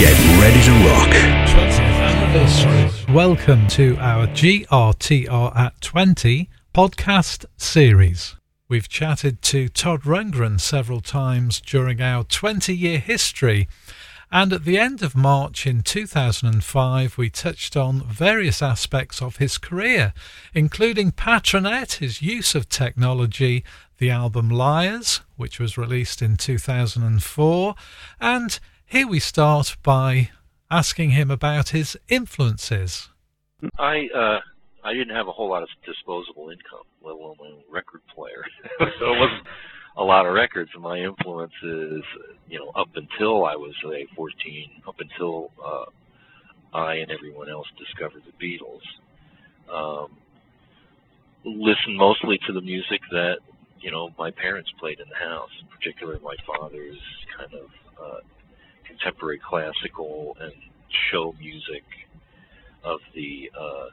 Get ready to rock. Welcome to our GRTR at 20 podcast series. We've chatted to Todd Rundgren several times during our 20 year history. And at the end of March in 2005, we touched on various aspects of his career, including Patronet, his use of technology, the album Liars, which was released in 2004, and here we start by asking him about his influences. I uh, I didn't have a whole lot of disposable income, let alone my record player, so it wasn't a lot of records. And my influences, you know, up until I was say 14, up until uh, I and everyone else discovered the Beatles, um, listened mostly to the music that you know my parents played in the house, particularly my father's kind of uh, contemporary classical and show music of the uh,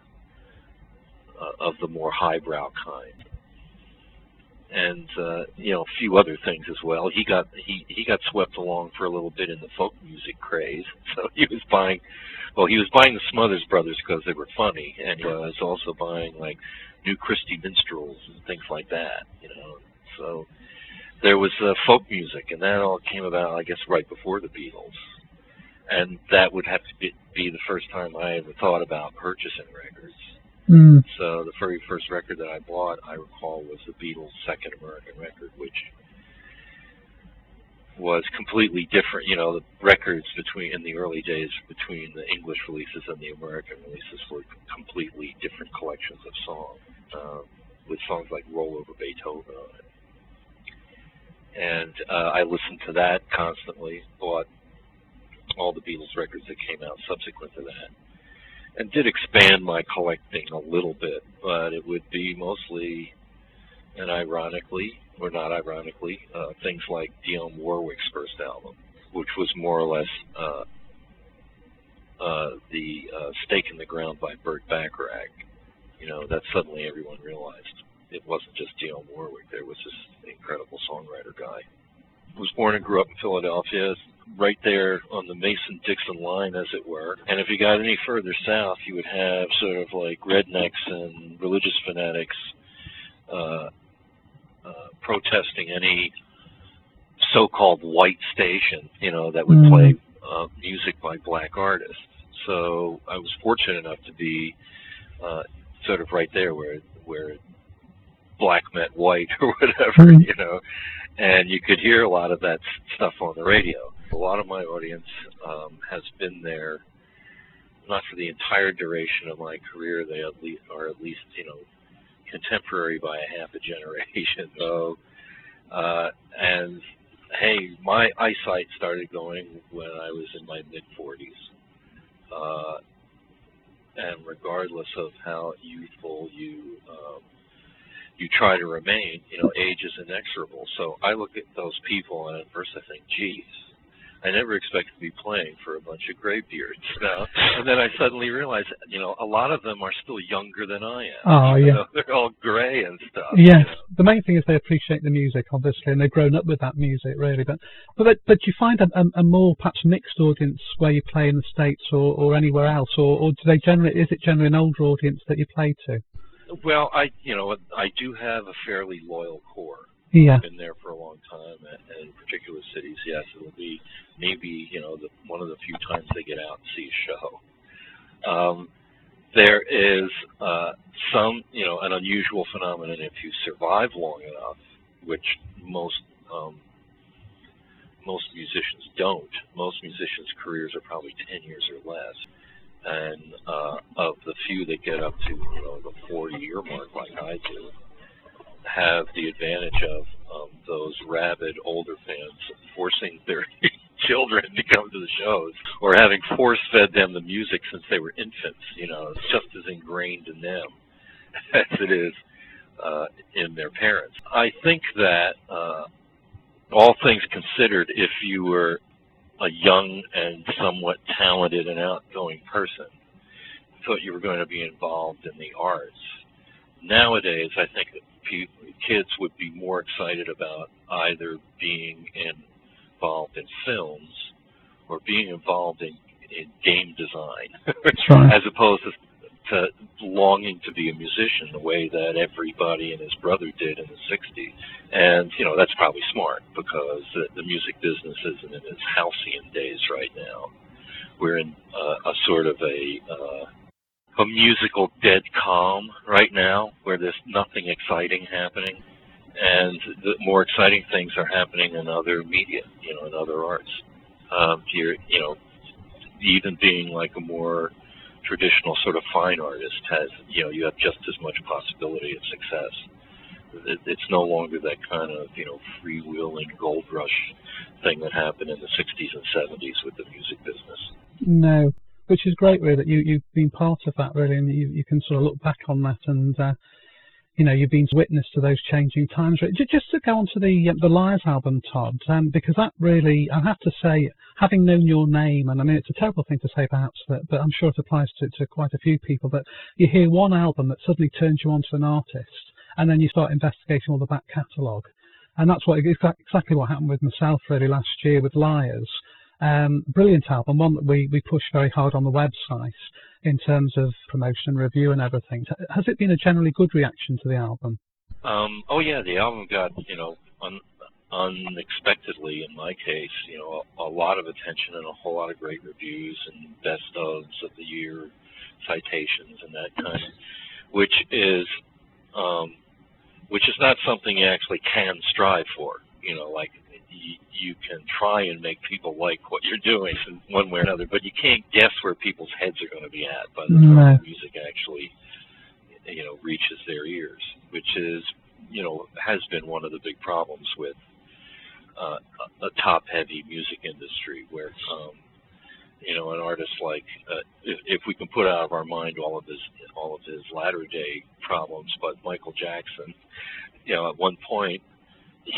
uh, of the more highbrow kind and uh, you know a few other things as well. He got he he got swept along for a little bit in the folk music craze, so he was buying. Well, he was buying the Smothers Brothers because they were funny, and he was also buying like new Christy minstrels and things like that. You know, so there was uh, folk music, and that all came about, I guess, right before the Beatles. And that would have to be, be the first time I ever thought about purchasing records. Mm. So the very first record that I bought, I recall, was the Beatles' second American record, which was completely different. You know, the records between in the early days between the English releases and the American releases were completely different collections of songs, um, with songs like "Roll Over Beethoven" on it. And uh, I listened to that constantly. Bought all the Beatles records that came out subsequent to that and did expand my collecting a little bit, but it would be mostly, and ironically, or not ironically, uh, things like Dionne Warwick's first album, which was more or less uh, uh, the uh, stake in the ground by Burt Bacharach. You know, that suddenly everyone realized it wasn't just Dionne Warwick. There was this incredible songwriter guy. Was born and grew up in Philadelphia, right there on the Mason Dixon line, as it were. And if you got any further south, you would have sort of like rednecks and religious fanatics uh, uh, protesting any so-called white station, you know, that would Mm. play uh, music by black artists. So I was fortunate enough to be uh, sort of right there where where black met white or whatever, Mm. you know, and you could hear a lot of that stuff on the radio. A lot of my audience um, has been there, not for the entire duration of my career. They at least are at least you know contemporary by a half a generation. So, uh, and hey, my eyesight started going when I was in my mid 40s. Uh, and regardless of how youthful you um, you try to remain, you know, age is inexorable. So I look at those people, and at first I think, geez, I never expected to be playing for a bunch of graybeards, you know. And then I suddenly realized, you know, a lot of them are still younger than I am. Oh, yeah. know, they're all gray and stuff. you Yes, know. the main thing is they appreciate the music, obviously, and they've grown up with that music, really. But but but you find a, a, a more perhaps mixed audience where you play in the states or, or anywhere else, or, or do they generally is it generally an older audience that you play to? Well, I, you know, I do have a fairly loyal core. Yeah. been there for a long time, and, in particular cities, yes, it'll be maybe you know the, one of the few times they get out and see a show. Um, there is uh, some, you know, an unusual phenomenon if you survive long enough, which most um, most musicians don't. Most musicians' careers are probably ten years or less, and uh, of the few that get up to you know the forty-year mark, like I do, have the advantage of um, those rabid older fans forcing their children to come to the shows or having force fed them the music since they were infants. You know, it's just as ingrained in them as it is uh, in their parents. I think that uh, all things considered, if you were a young and somewhat talented and outgoing person, thought you were going to be involved in the arts. Nowadays, I think that pe- kids would be more excited about either being involved in films or being involved in, in game design, right. as opposed to, to longing to be a musician the way that everybody and his brother did in the 60s. And, you know, that's probably smart because the, the music business isn't in its halcyon days right now. We're in uh, a sort of a uh, a musical dead calm right now where there's nothing exciting happening and the more exciting things are happening in other media, you know, in other arts. Um, here, you know, even being like a more traditional sort of fine artist has, you know, you have just as much possibility of success. It, it's no longer that kind of, you know, freewheeling gold rush thing that happened in the 60s and 70s with the music business. No, which is great, really, that you, you've been part of that, really, and you, you can sort of look back on that and, uh, you know, you've been witness to those changing times. Just to go on to the the Liars album, Todd, um, because that really, I have to say, having known your name, and I mean, it's a terrible thing to say perhaps, but, but I'm sure it applies to, to quite a few people, that you hear one album that suddenly turns you on to an artist, and then you start investigating all the back catalogue. And that's what exactly what happened with myself really last year with Liars. Um, brilliant album, one that we, we push very hard on the website in terms of promotion review and everything. Has it been a generally good reaction to the album? Um, oh yeah, the album got you know un, unexpectedly in my case, you know, a, a lot of attention and a whole lot of great reviews and best ofs of the year citations and that kind which is um, which is not something you actually can strive for. You know, like you, can try and make people like what you're doing in one way or another, but you can't guess where people's heads are going to be at by the time no. the music actually, you know, reaches their ears, which is, you know, has been one of the big problems with uh, a top-heavy music industry, where, um, you know, an artist like, uh, if, if we can put out of our mind all of his all of his latter-day problems, but Michael Jackson, you know, at one point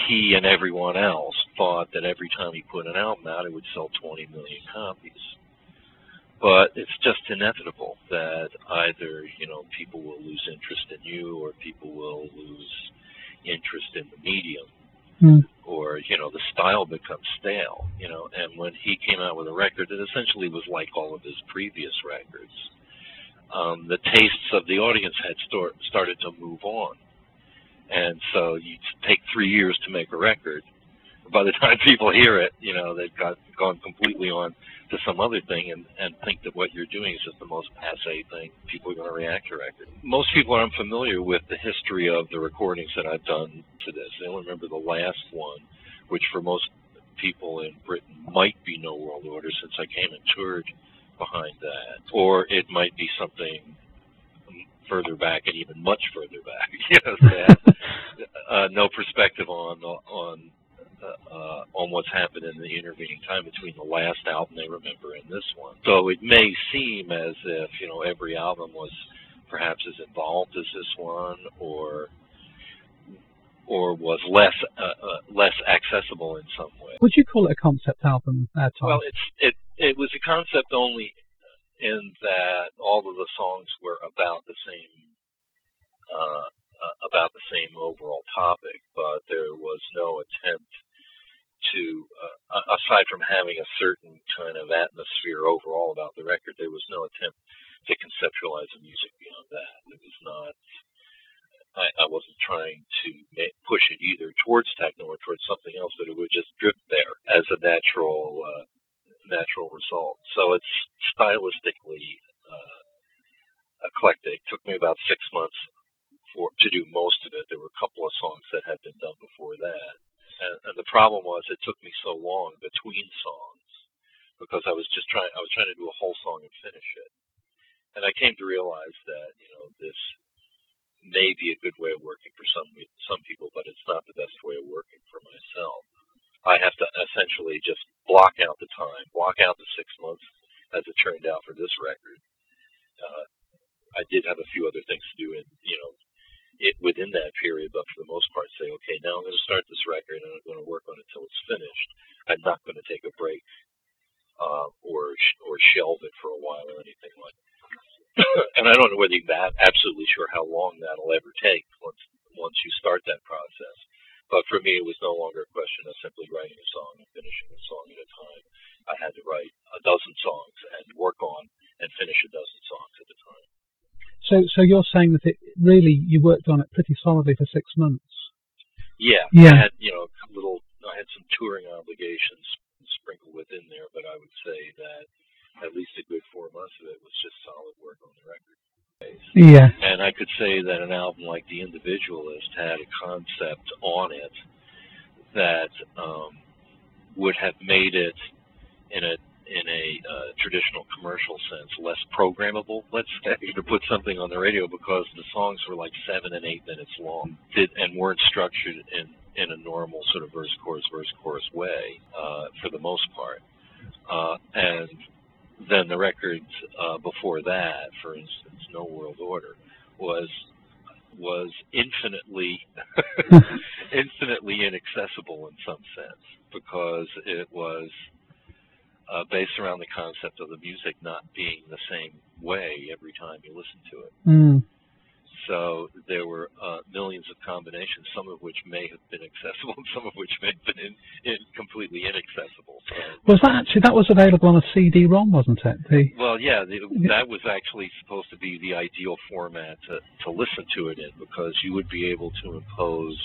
he and everyone else thought that every time he put an album out, it would sell 20 million copies. But it's just inevitable that either, you know, people will lose interest in you or people will lose interest in the medium. Mm. Or, you know, the style becomes stale, you know, and when he came out with a record that essentially was like all of his previous records, um, the tastes of the audience had start, started to move on and so you take three years to make a record. By the time people hear it, you know they've got gone completely on to some other thing and, and think that what you're doing is just the most passe thing. People are going to react to record. Most people aren't familiar with the history of the recordings that I've done to this. They only remember the last one, which for most people in Britain might be No World Order since I came and toured behind that. Or it might be something further back and even much further back. you know, they have uh, no perspective on on uh, uh, on what's happened in the intervening time between the last album they remember and this one. So it may seem as if you know every album was perhaps as involved as this one, or or was less uh, uh, less accessible in some way. Would you call it a concept album? Uh, Tom? Well, it's it it was a concept only in that all of the songs were about the same uh, uh, about the same overall topic, but there was no attempt to, uh, aside from having a certain kind of atmosphere overall about the record, there was no attempt to conceptualize the music beyond that. It was not. I, I wasn't trying to push it either towards techno or towards something else, but it would just drift there as a natural uh, natural result. So it's stylistically uh, eclectic. It took me about six months for to do most of it. There were a couple of songs that had been done before that, and, and the problem was it took me so long between songs because I was just trying. I was trying to do a whole song and finish it, and I came to realize that you know this may be a good way of working for some some people, but it's not the best way of working for myself. I have to essentially just block out the time, block out the six months, as it turned out for this record. Uh, I did have a few other things to do, in you know, it within that period, but for the most part, say, okay, now I'm going to start this record and I'm going to work on it until it's finished. I'm not going to take a break uh, or or shelve it for a while or anything like. that. and I don't know whether you're absolutely sure how long that'll ever take once once you start that process. But for me, it was no longer a question of simply writing a song and finishing a song at a time. I had to write a dozen songs and work on and finish a dozen songs at a time. So, so you're saying that it really you worked on it pretty solidly for six months. Yeah, Yeah. I had you know a little. I had some touring obligations sprinkled within there, but I would say that at least a good four months of it was just solid work on the record. Yeah. And I could say that an album like The Individualist had a concept on it that um, would have made it in a in a uh, traditional commercial sense less programmable. Let's say to put something on the radio because the songs were like seven and eight minutes long, did and weren't structured in in a normal sort of verse chorus verse chorus way uh, for the most part. Uh, and then the records uh, before that, for instance, No World Order, was was infinitely infinitely inaccessible in some sense because it was uh, based around the concept of the music not being the same way every time you listen to it. Mm. So there were uh, millions of combinations, some of which may have been accessible, and some of which may have been in, in completely inaccessible. So, Was that actually that was available on a CD-ROM, wasn't it? The well, yeah, the, that was actually supposed to be the ideal format to, to listen to it in because you would be able to impose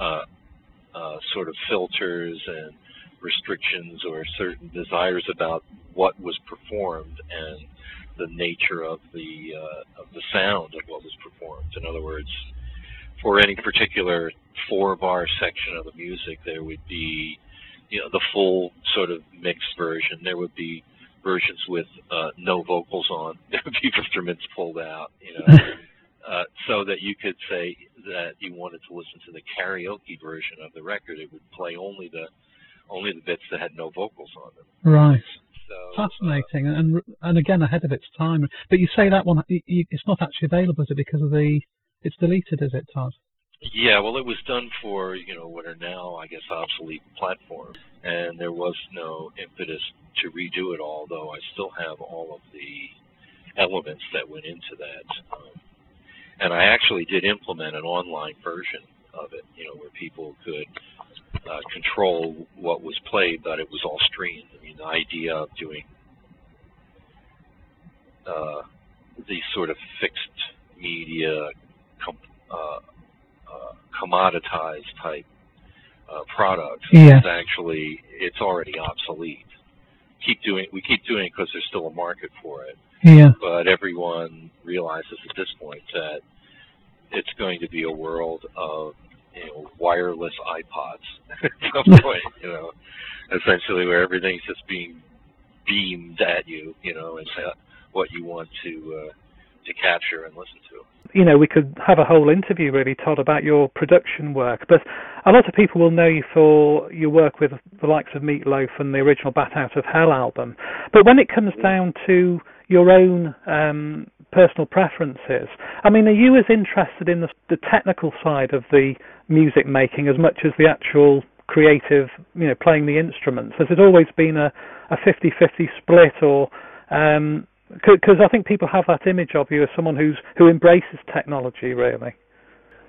uh, uh, sort of filters and restrictions or certain desires about what was performed and the nature of the uh, of the sound of what was performed. In other words, for any particular four bar section of the music, there would be you know the full sort of mixed version. There would be versions with uh, no vocals on. There would be instruments pulled out. You know. Uh, so that you could say that you wanted to listen to the karaoke version of the record, it would play only the only the bits that had no vocals on them. right. So uh, Fascinating, and and again ahead of its time. But you say that one, it's not actually available, is it? Because of the, it's deleted, is it, Todd? Yeah, well, it was done for you know what are now, I guess, obsolete platforms, and there was no impetus to redo it all. Though I still have all of the elements that went into that, um, and I actually did implement an online version of it. You know, where people could uh, control what was played, but it was all streamed. I mean, the idea of doing uh, these sort of fixed media com- uh, uh, commoditized type uh, products Yes. is actually it's already obsolete. Keep doing we keep doing it because there's still a market for it, Yeah. but everyone realizes at this point that it's going to be a world of you know wireless iPods at some point. You know, essentially where everything's just being beamed at you. You know, and what you want to uh, to capture and listen to. you know, we could have a whole interview really, Todd, about your production work. But a lot of people will know you for your work with the likes of Meatloaf and the original Bat Out of Hell album. But when it comes down to your own um, personal preferences, I mean, are you as interested in the, the technical side of the music making as much as the actual creative, you know, playing the instruments? Has it always been a, a 50-50 split or um, because I think people have that image of you as someone who's who embraces technology. Really,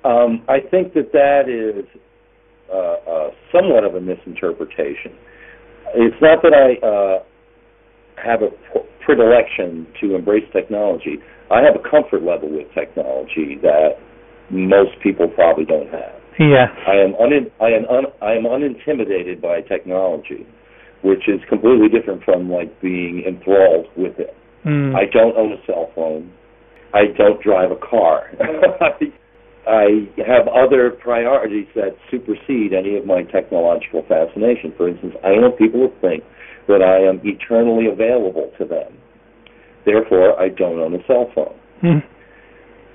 Um, I think that that is uh, uh, somewhat of a misinterpretation. It's not that I uh, have a predilection to embrace technology. I have a comfort level with technology that most people probably don't have. yes, I am un- I am un- I am unintimidated by technology, which is completely different from like being enthralled with it. mm. I don't own a cell phone. I don't drive a car. I have other priorities that supersede any of my technological fascination. For instance, I want people to think that I am eternally available to them. Therefore, I don't own a cell phone. Mm.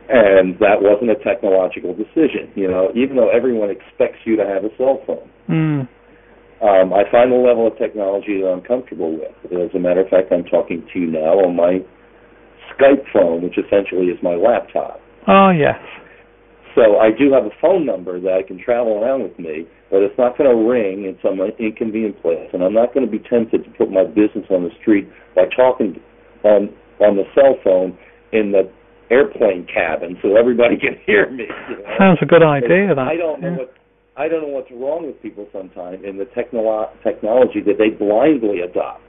And that wasn't a technological decision. You know, even though everyone expects you to have a cell phone. Mm. Um, I find the level of technology that I'm comfortable with. As a matter of fact, I'm talking to you now on my Skype phone, which essentially is my laptop. Oh yes, So I do have a phone number that I can travel around with me, but it's not going to ring in some inconvenient place, and I'm not going to be tempted to put my business on the street by talking on on the cell phone in the airplane cabin so everybody can hear me. You know? sounds a good idea. That I don't know yeah. what I don't know what's wrong with people sometimes in the technolo- technology that they blindly adopt.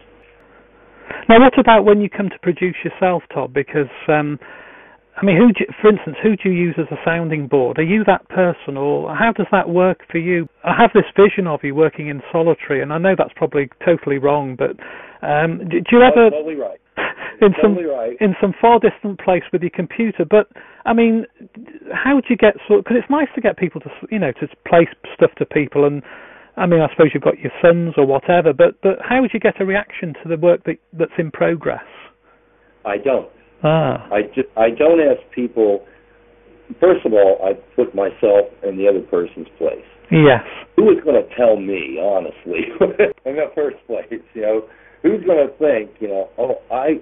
Now, what about when you come to produce yourself, Todd? Because um, I mean, who, do you, for instance, who do you use as a sounding board? Are you that person, or how does that work for you? I have this vision of you working in solitary, and I know that's probably totally wrong, but um, do, do you ever totally right. In some right. in some far distant place with your computer? But I mean, how would you get sort? Because it's nice to get people to you know to play stuff to people, and I mean, I suppose you've got your sons or whatever, but but how would you get a reaction to the work that that's in progress? I don't. Ah. I just I don't ask people. First of all, I put myself in the other person's place. Yes. Who is going to tell me honestly in the first place? You know, who's going to think? You know, oh I,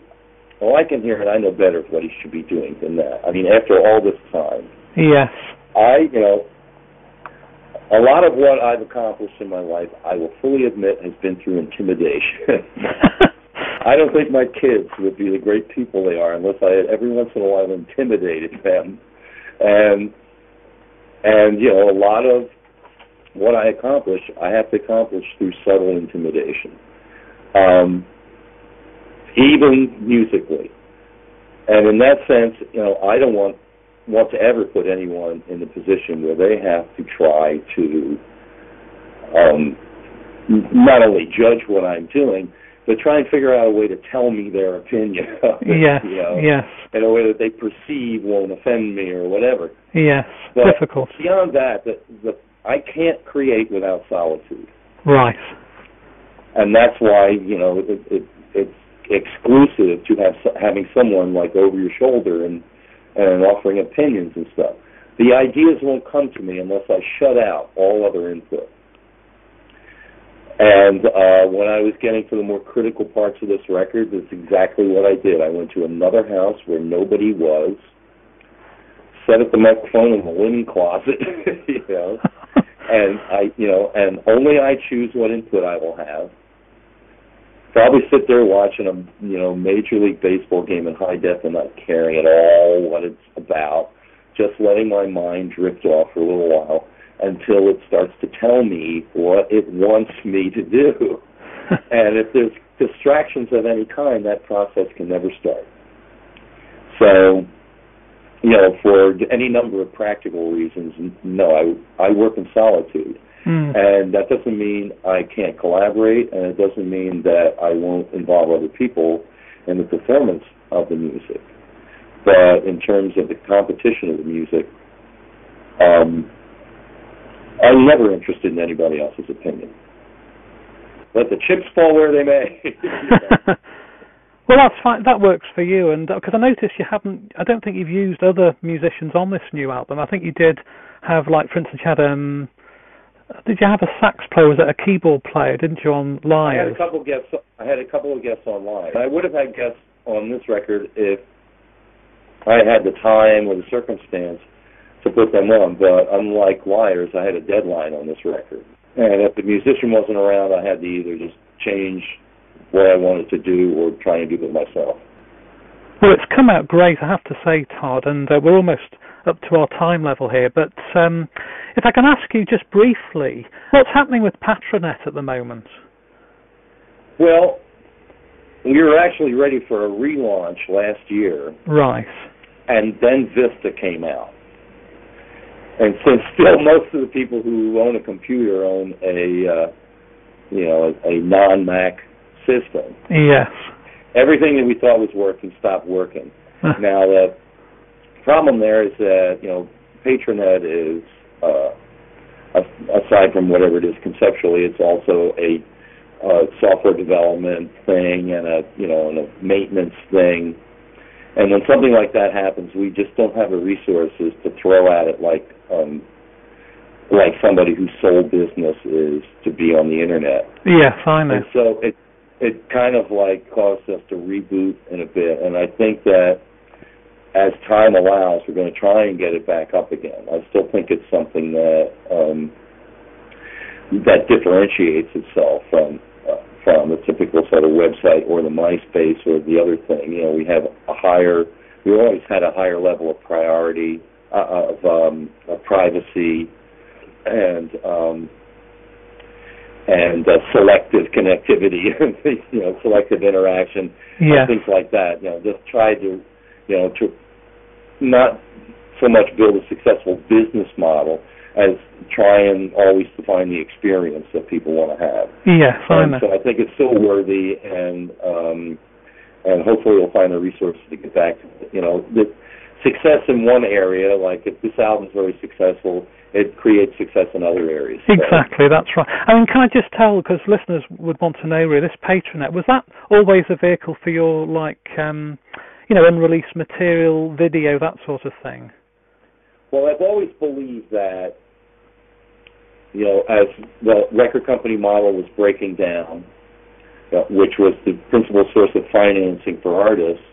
oh I can hear it. I know better what he should be doing than that. I mean, after all this time. Yes. I you know. A lot of what I've accomplished in my life, I will fully admit, has been through intimidation. I don't think my kids would be the great people they are unless I had every once in a while intimidated them. And and you know, a lot of what I accomplish, I have to accomplish through subtle intimidation. Um, even musically. And in that sense, you know, I don't want want to ever put anyone in the position where they have to try to um, not only judge what I'm doing, but try and figure out a way to tell me their opinion. yes, you know, yes. In a way that they perceive won't offend me or whatever. Yes, but difficult. Beyond that, the, the, I can't create without solitude. Right. And that's why you know it, it, it's exclusive to have having someone like over your shoulder and and offering opinions and stuff. The ideas won't come to me unless I shut out all other input. And uh, when I was getting to the more critical parts of this record, that's exactly what I did. I went to another house where nobody was, set up the microphone in the linen closet, you know, and I, you know, and only I choose what input I will have. Probably sit there watching a, you know, major league baseball game in high def and not caring at all what it's about, just letting my mind drift off for a little while until it starts to tell me what it wants me to do. and if there's distractions of any kind, that process can never start. So, you know, for any number of practical reasons, no, I I work in solitude. Mm. And that doesn't mean I can't collaborate, and it doesn't mean that I won't involve other people in the performance of the music. But in terms of the competition of the music, um, I'm never interested in anybody else's opinion. Let the chips fall where they may. well, that's fine. That works for you, and because uh, I noticed you haven't. I don't think you've used other musicians on this new album. I think you did have, like, for instance, you had um. Did you have a sax player? Was it a keyboard player? Didn't you on live? I had a couple of guests. I had a couple of guests on live. I would have had guests on this record if I had the time or the circumstance to put them on. But unlike Liars, I had a deadline on this record. And if the musician wasn't around, I had to either just change what I wanted to do or try and do it myself. Well, it's come out great, I have to say, Todd, and uh, we're almost up to our time level here. But um, if I can ask you just briefly, what's happening with Patronet at the moment? Well, we were actually ready for a relaunch last year. Right. And then Vista came out. And since still most of the people who own a computer own a uh, you know a, a non-Mac system, yes, everything that we thought was working stopped working. now the problem there is that you know Patronet is uh, aside from whatever it is conceptually, it's also a uh, software development thing and a you know and a maintenance thing. And when something like that happens, we just don't have the resources to throw at it like um, like somebody whose sole business is to be on the internet. I know. And so it it kind of like caused us to reboot in a bit, and I think that as time allows, we're going to try and get it back up again. I still think it's something that um, that differentiates itself from uh, from the typical sort of website or the MySpace or the other thing. You know, we have a higher, we always had a higher level of priority uh, of, um, of privacy, and um, and uh, selective connectivity, you know, selective interaction, Yeah. things like that. You know, just try to, you know, to not so much build a successful business model as try and always define the experience that people want to have. I And so I think it's still worthy, and um, and hopefully we'll find the resources to get back. to You know, the success in one area, like if this album's very successful, it creates success in other areas. So- Exactly, that's right. I mean, can I just tell, because listeners would want to know, really, this Patronet, was that always a vehicle for your, like, um, you know, unreleased material, video, that sort of thing? Well, I've always believed that, you know, as the record company model was breaking down, uh, which was the principal source of financing for artists,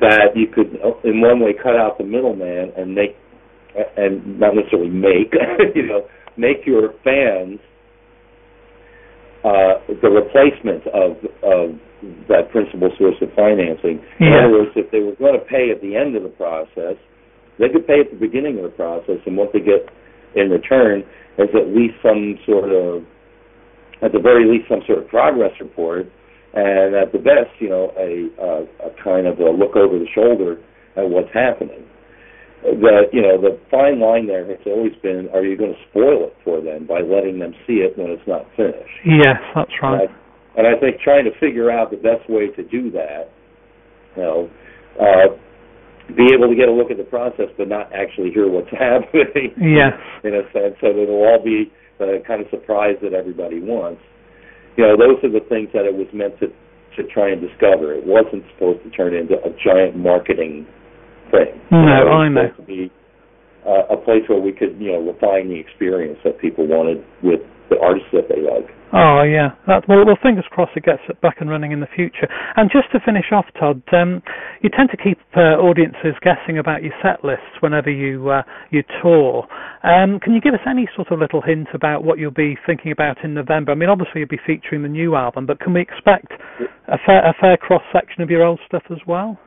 that you could, in one way, cut out the middleman and make, and not necessarily make, you know, make your fans uh, the replacement of of that principal source of financing. In other words, if they were going to pay at the end of the process, they could pay at the beginning of the process, and what they get in return is at least some sort of, at the very least, some sort of progress report, and at the best, you know, a, a, a kind of a look over the shoulder at what's happening. The you know the fine line there has always been: Are you going to spoil it for them by letting them see it when it's not finished? Yes, that's right. And I think trying to figure out the best way to do that, you know, uh, be able to get a look at the process but not actually hear what's happening. Yes. In a sense, so that it'll all be the kind of surprise that everybody wants. You know, those are the things that it was meant to to try and discover. It wasn't supposed to turn into a giant marketing thing. No, You know, I know. to be uh, a place where we could, you know, refine the experience that people wanted with the artists that they like. Oh yeah, that, well, well, fingers crossed it gets back and running in the future. And just to finish off, Todd, um, you tend to keep uh, audiences guessing about your set lists whenever you uh, you tour. Um, can you give us any sort of little hint about what you'll be thinking about in November? I mean, obviously you'll be featuring the new album, but can we expect a fair a fair cross section of your old stuff as well?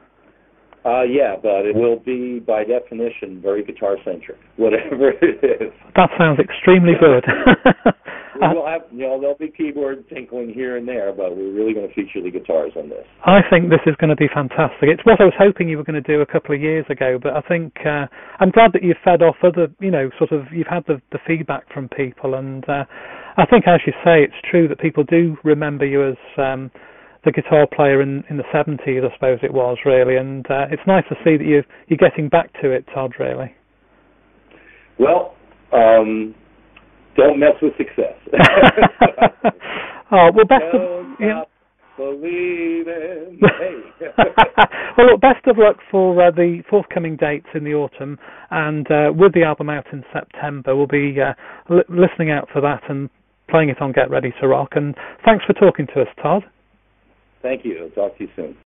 Uh, yeah, but it will be by definition very guitar centric, whatever it is. That sounds extremely good. We will have, you know, there'll be keyboard tinkling here and there, but we're really going to feature the guitars on this. I think this is going to be fantastic. It's what I was hoping you were going to do a couple of years ago, but I think uh, I'm glad that you've fed off other, you know, sort of you've had the, the feedback from people, and uh, I think, as you say, it's true that people do remember you as um, the guitar player in, in the 70s, I suppose it was really, and uh, it's nice to see that you you're getting back to it, Todd. Really. Well, um, don't mess with success. oh well, best don't of yeah. believing. Hey. well, look, best of luck for uh, the forthcoming dates in the autumn, and uh, with the album out in September, we'll be uh, li- listening out for that and playing it on Get Ready to Rock. And thanks for talking to us, Todd. Thank you. Talk to you soon.